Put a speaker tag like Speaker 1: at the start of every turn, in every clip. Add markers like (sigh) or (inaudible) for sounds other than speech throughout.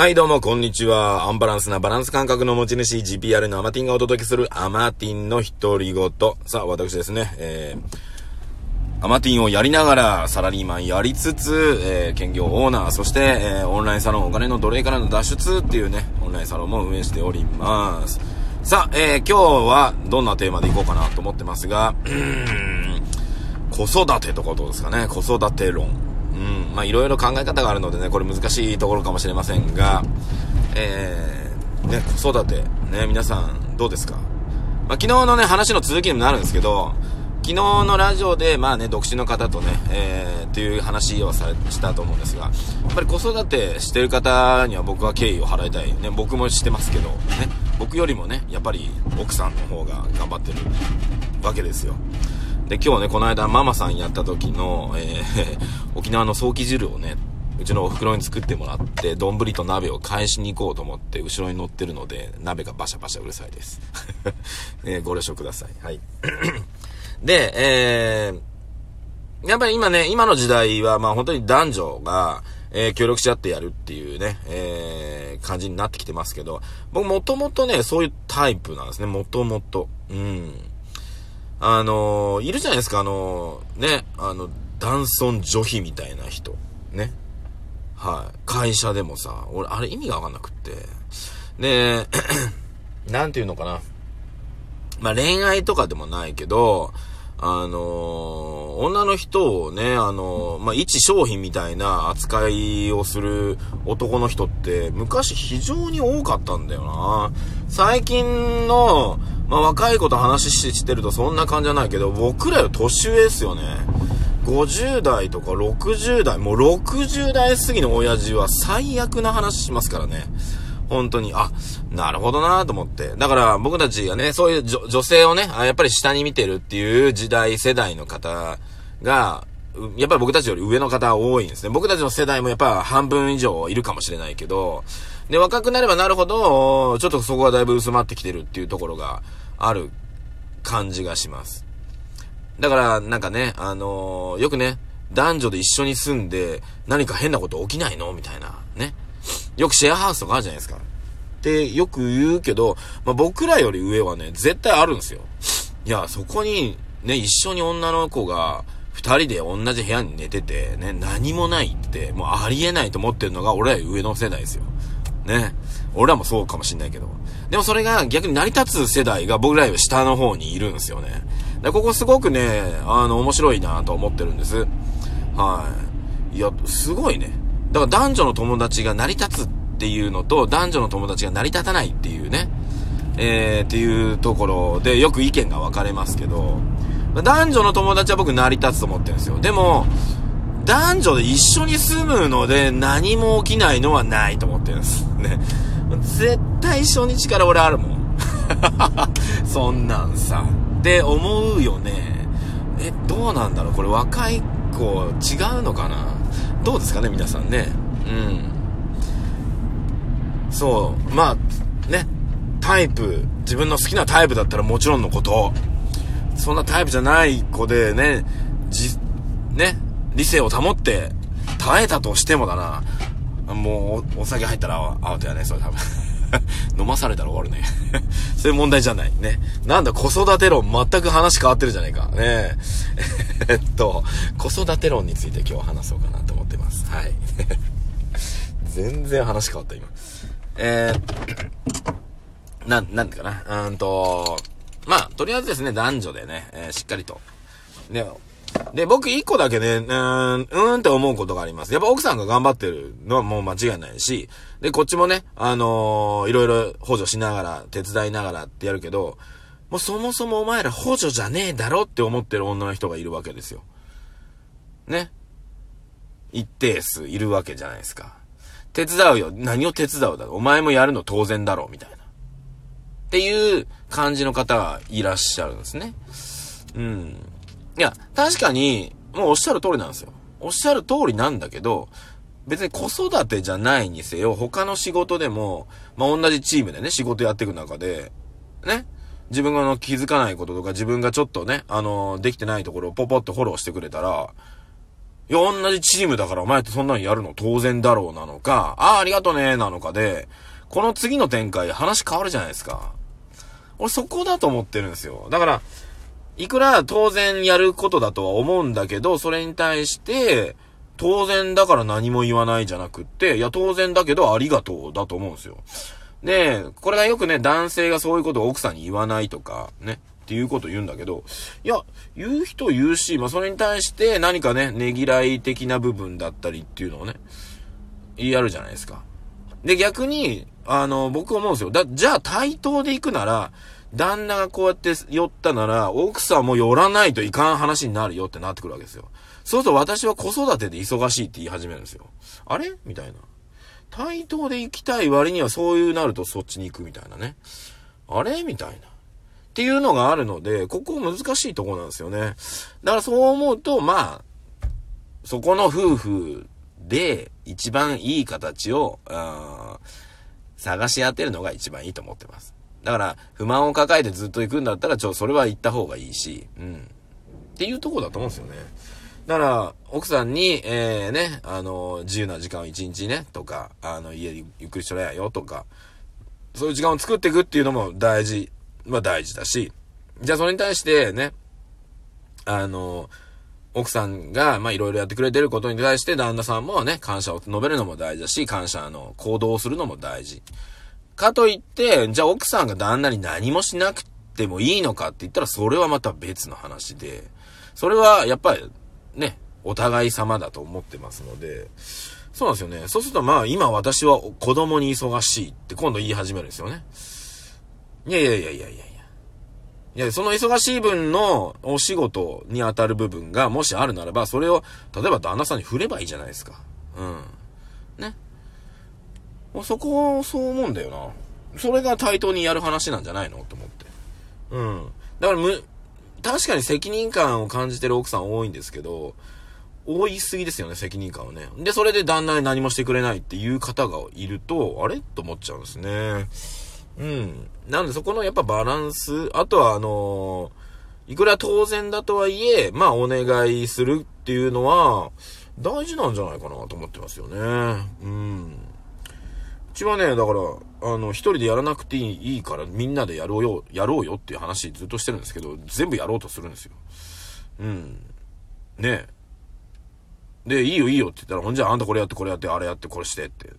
Speaker 1: はい、どうも、こんにちは。アンバランスなバランス感覚の持ち主、GPR のアマティンがお届けするアマティンの独り言。さあ、私ですね、えー、アマティンをやりながら、サラリーマンやりつつ、えー、兼業オーナー、そして、えー、オンラインサロンお金の奴隷からの脱出っていうね、オンラインサロンも運営しております。さあ、えー、今日はどんなテーマでいこうかなと思ってますが、うん、子育てとかどうですかね、子育て論。うん、まあいろいろ考え方があるのでね、これ難しいところかもしれませんが、えー、ね、子育て、ね、皆さんどうですか？まあ昨日のね、話の続きにもなるんですけど、昨日のラジオで、まあね、独身の方とね、えー、っていう話をさしたと思うんですが、やっぱり子育てしてる方には僕は敬意を払いたい。ね、僕もしてますけど、ね、僕よりもね、やっぱり奥さんの方が頑張ってるわけですよ。で、今日ね、この間ママさんやった時の、えー、(laughs) 沖縄の早期汁をね、うちのお袋に作ってもらって、丼と鍋を返しに行こうと思って、後ろに乗ってるので、鍋がバシャバシャうるさいです。(laughs) えご了承ください。はい。(clears throat) で、えー、やっぱり今ね、今の時代は、まあ本当に男女が、えー、協力し合ってやるっていうね、えー、感じになってきてますけど、僕もともとね、そういうタイプなんですね、もともと。うん。あのー、いるじゃないですか、あのー、ね、あの、男尊女卑みたいな人。ね。はい。会社でもさ、俺、あれ意味がわかんなくって。で、(clears throat) なんていうのかな。まあ、恋愛とかでもないけど、あのー、女の人をね、あのー、まあ、一商品みたいな扱いをする男の人って、昔非常に多かったんだよな。最近の、まあ、若い子と話してるとそんな感じじゃないけど、僕らよ年上ですよね。50代とか60代、もう60代過ぎの親父は最悪な話しますからね。本当に、あ、なるほどなと思って。だから僕たちがね、そういう女性をね、やっぱり下に見てるっていう時代世代の方が、やっぱり僕たちより上の方多いんですね。僕たちの世代もやっぱ半分以上いるかもしれないけど、で、若くなればなるほど、ちょっとそこがだいぶ薄まってきてるっていうところがある感じがします。だから、なんかね、あのー、よくね、男女で一緒に住んで何か変なこと起きないの？みたいな、ね。よくシェアハウスとかあるじゃないですか。ってよく言うけど、まあ、僕らより上はね、絶対あるんですよ。いや、そこに、ね、一緒に女の子が、二人で同じ部屋に寝てて、ね、何もないって、もうありえないと思ってるのが俺ら上の世代ですよ。ね。俺らもそうかもしんないけど。でもそれが逆に成り立つ世代が僕らより下の方にいるんですよね。で、ここすごくね、あの、面白いなと思ってるんです。はい。いや、すごいね。だから男女の友達が成り立つっていうのと、男女の友達が成り立たないっていうね。えー、っていうところでよく意見が分かれますけど、男女の友達は僕成り立つと思ってるんですよ。でも、男女で一緒に住むので何も起きないのはないと思ってるんです。(laughs) ね。絶対初日から俺あるもん。(laughs) そんなんさ。って思うよね。え、どうなんだろう？これ若い子違うのかな？どうですかね？皆さんね。うん。そう。まあ、ね。タイプ、自分の好きなタイプだったらもちろんのこと。そんなタイプじゃない子でね、じ、ね、理性を保って耐えたとしてもだな。もうお、酒入ったらアウトやね、それ多分。(laughs) 飲まされたら終わるね。(laughs) そういう問題じゃない。ね。なんだ、子育て論、全く話変わってるじゃないか。ね (laughs) えっと、子育て論について今日話そうかなと思ってます。はい。全然話変わった、今。えー、な、なんかな。うんと、まあ、とりあえずですね、男女でね、えー、しっかりと。ね、で、僕一個だけね、うーん、うーんって思うことがあります。やっぱ奥さんが頑張ってるのはもう間違いないし、で、こっちもね、あのー、いろいろ補助しながら、手伝いながらってやるけど、もうそもそもお前ら補助じゃねえだろって思ってる女の人がいるわけですよ。ね。一定数いるわけじゃないですか。手伝うよ。何を手伝うだろう。お前もやるの当然だろう、みたいな。っていう感じの方がいらっしゃるんですね。うん。いや、確かに、もうおっしゃる通りなんですよ。おっしゃる通りなんだけど、別に子育てじゃないにせよ、他の仕事でも、まあ、同じチームでね、仕事やっていく中で、ね、自分があの気づかないこととか、自分がちょっとね、あの、できてないところをポポッとフォローしてくれたら、いや、同じチームだからお前ってそんなのやるの？当然だろうなのか、ああ、ありがとね、なのかで、この次の展開話変わるじゃないですか。俺そこだと思ってるんですよ。だから、いくら当然やることだとは思うんだけど、それに対して、当然だから何も言わないじゃなくって、いや、当然だけどありがとうだと思うんですよ。で、これがよくね、男性がそういうことを奥さんに言わないとか、ね、っていうこと言うんだけど、いや、言う人言うし、まあ、それに対して何かね、ねぎらい的な部分だったりっていうのをね、言いやるじゃないですか。で、逆に、あの、僕思うんですよ。だ、じゃあ対等で行くなら、旦那がこうやって寄ったなら、奥さんも寄らないといかん話になるよってなってくるわけですよ。そうすると私は子育てで忙しいって言い始めるんですよ。あれ？みたいな。対等で行きたい割にはそういうなるとそっちに行くみたいなね。あれ？みたいな。っていうのがあるので、ここ難しいとこなんですよね。だからそう思うと、まあ、そこの夫婦で一番いい形を、探し当てるのが一番いいと思ってます。だから、不満を抱えてずっと行くんだったら、ちょ、それは行った方がいいし、うん。っていうとこだと思うんですよね。だから、奥さんに、えー、ね、あの、自由な時間を一日ね、とか、あの、家でゆっくりしとれやよ、とか、そういう時間を作っていくっていうのも大事まあ大事だし、じゃあそれに対してね、あの、奥さんが、まいろいろやってくれてることに対して旦那さんもね、感謝を述べるのも大事だし、感謝の行動をするのも大事。かといって、じゃあ奥さんが旦那に何もしなくてもいいのかって言ったら、それはまた別の話で、それはやっぱりね、お互い様だと思ってますので、そうなんですよね。そうするとまあ今私は子供に忙しいって今度言い始めるんですよね。いやいやいやいやいやいや。その忙しい分のお仕事に当たる部分がもしあるならば、それを、例えば旦那さんに振ればいいじゃないですか。うん。ね。そこは、そう思うんだよな。それが対等にやる話なんじゃないの？と思って。うん。だからむ、確かに責任感を感じてる奥さん多いんですけど、多いすぎですよね、責任感をね。で、それで旦那に何もしてくれないっていう方がいると、あれ？と思っちゃうんですね。うん。なんでそこのやっぱバランス、あとはあのー、いくら当然だとはいえ、まあお願いするっていうのは、大事なんじゃないかなと思ってますよね。うん。うちはね、だから、あの、一人でやらなくていいからみんなでやろうよ、やろうよっていう話ずっとしてるんですけど、全部やろうとするんですよ。うん。ねで、いいよいいよって言ったら、ほんじゃああんたこれやってこれやって、あれやってこれしてって。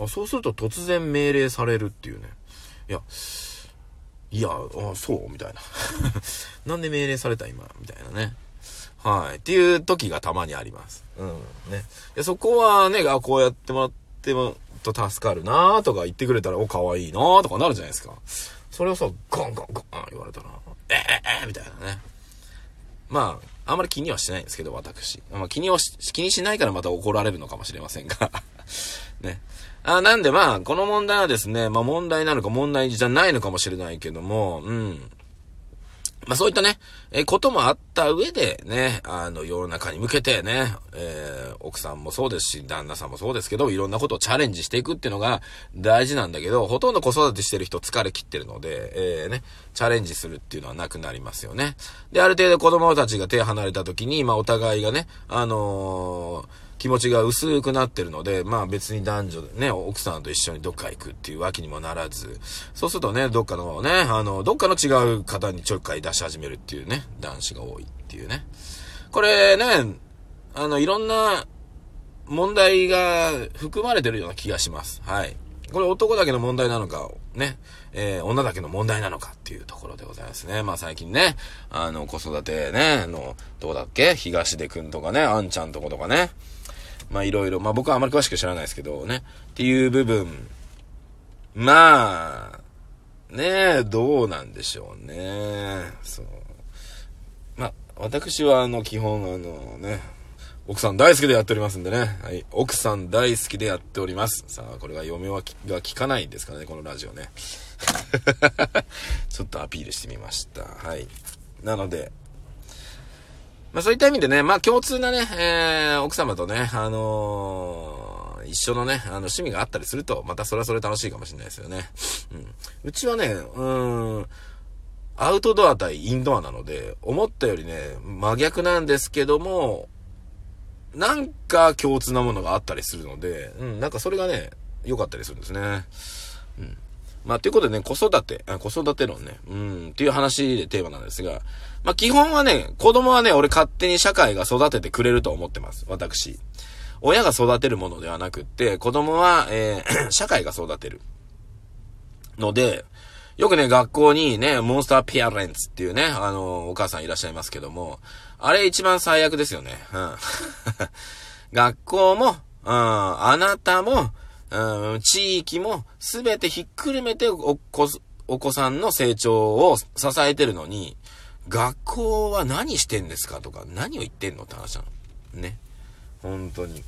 Speaker 1: あそうすると突然命令されるっていうね。いや、いや、あそう？みたいな。(laughs) なんで命令された今？みたいなね。はい。っていう時がたまにあります。うん。ね。いや、そこはね、あ、こうやってもらっても、と助かるなとか言ってくれたら、お、可愛いなとかなるじゃないですか。それをさ、ゴンゴンゴン言われたら、えー、えー、みたいなね。まあ、あんまり気にはしないんですけど、私。まあ、気にはし、気にしないからまた怒られるのかもしれませんが (laughs) ね。あなんでまあ、この問題はですね、まあ問題なのか問題じゃないのかもしれないけども、うん。まあそういったね、えこともあった上でね、あの、世の中に向けてね、えー、奥さんもそうですし、旦那さんもそうですけど、いろんなことをチャレンジしていくっていうのが大事なんだけど、ほとんど子育てしてる人疲れ切ってるので、えー、ね、チャレンジするっていうのはなくなりますよね。で、ある程度子供たちが手離れた時に、まあお互いがね、あのー気持ちが薄くなってるので、まあ別に男女でね、奥さんと一緒にどっか行くっていうわけにもならず、そうするとね、どっかのね、あの、どっかの違う方にちょっかい出し始めるっていうね、男子が多いっていうね。これね、あの、いろんな問題が含まれてるような気がします。はい。これ男だけの問題なのか、ね、えー、女だけの問題なのかっていうところでございますね。まあ最近ね、あの、子育てね、あの、どうだっけ？東出くんとかね、あんちゃんとことかね、まあいろいろ、まあ僕はあまり詳しく知らないですけどね、っていう部分、まあ、ねえどうなんでしょうね。そう。まあ、私はあの、基本あのね、奥さん大好きでやっておりますんでね。はい。奥さん大好きでやっております。さあ、これは嫁はが聞かないんですからね、このラジオね。(laughs) ちょっとアピールしてみました。はい。なので、まあそういった意味でね、まあ共通なね、えー、奥様とね、あのー、一緒のね、あの趣味があったりすると、またそれはそれ楽しいかもしれないですよね。うん。うちはね、うーん、アウトドア対インドアなので、思ったよりね、真逆なんですけども、なんか共通なものがあったりするので、うん、なんかそれがね、良かったりするんですね。うん。まあ、ということでね、子育て、子育て論ね、うん、っていう話でテーマなんですが、まあ、基本はね、子供はね、俺勝手に社会が育ててくれると思ってます。私。親が育てるものではなくって、子供は、えー (clears throat) 社会が育てる。ので、よくね、学校にね、モンスターペアレンツっていうね、あの、お母さんいらっしゃいますけども、あれ一番最悪ですよね。うん。(laughs) 学校も、うん、あなたも、うん、地域も、すべてひっくるめてお子、お子さんの成長を支えてるのに、学校は何してんですかとか、何を言ってんのって話なの。ね。本当に。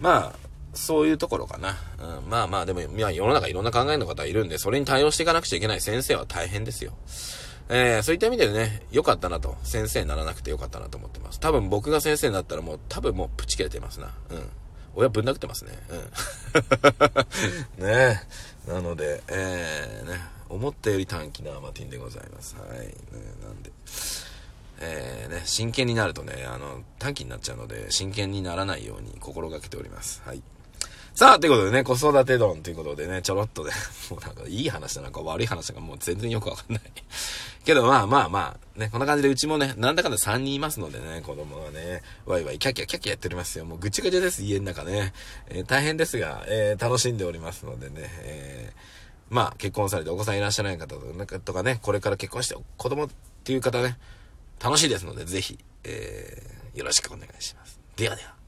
Speaker 1: まあ、そういうところかな。うん、まあまあ、でも、いや、世の中いろんな考えの方いるんで、それに対応していかなくちゃいけない先生は大変ですよ。えー、そういった意味でね、良かったなと。先生にならなくて良かったなと思ってます。多分僕が先生になったらもう、多分もうプチ切れてますな。うん。親ぶん殴ってますね。うん。(laughs) ねなので、えー、ね、思ったより短期なマティンでございます。はい。ね、なんで。えー、ね、真剣になるとね、あの、短期になっちゃうので、真剣にならないように心がけております。はい。さあ、ということでね、子育て論ということでね、ちょろっとね、もうなんかいい話だなんか悪い話だかもう全然よくわかんないけどまあまあまあ、ね、こんな感じでうちもね、なんだかんだ3人いますのでね、子供がね、ワイワイキャキャキャキャやっておりますよ。もうぐちゃぐちゃです、家の中ね。えー、大変ですが、えー、楽しんでおりますのでね、えー、まあ結婚されてお子さんいらっしゃらない方とかね、これから結婚して子供っていう方ね、楽しいですので、ぜひ、え、よろしくお願いします。ではでは。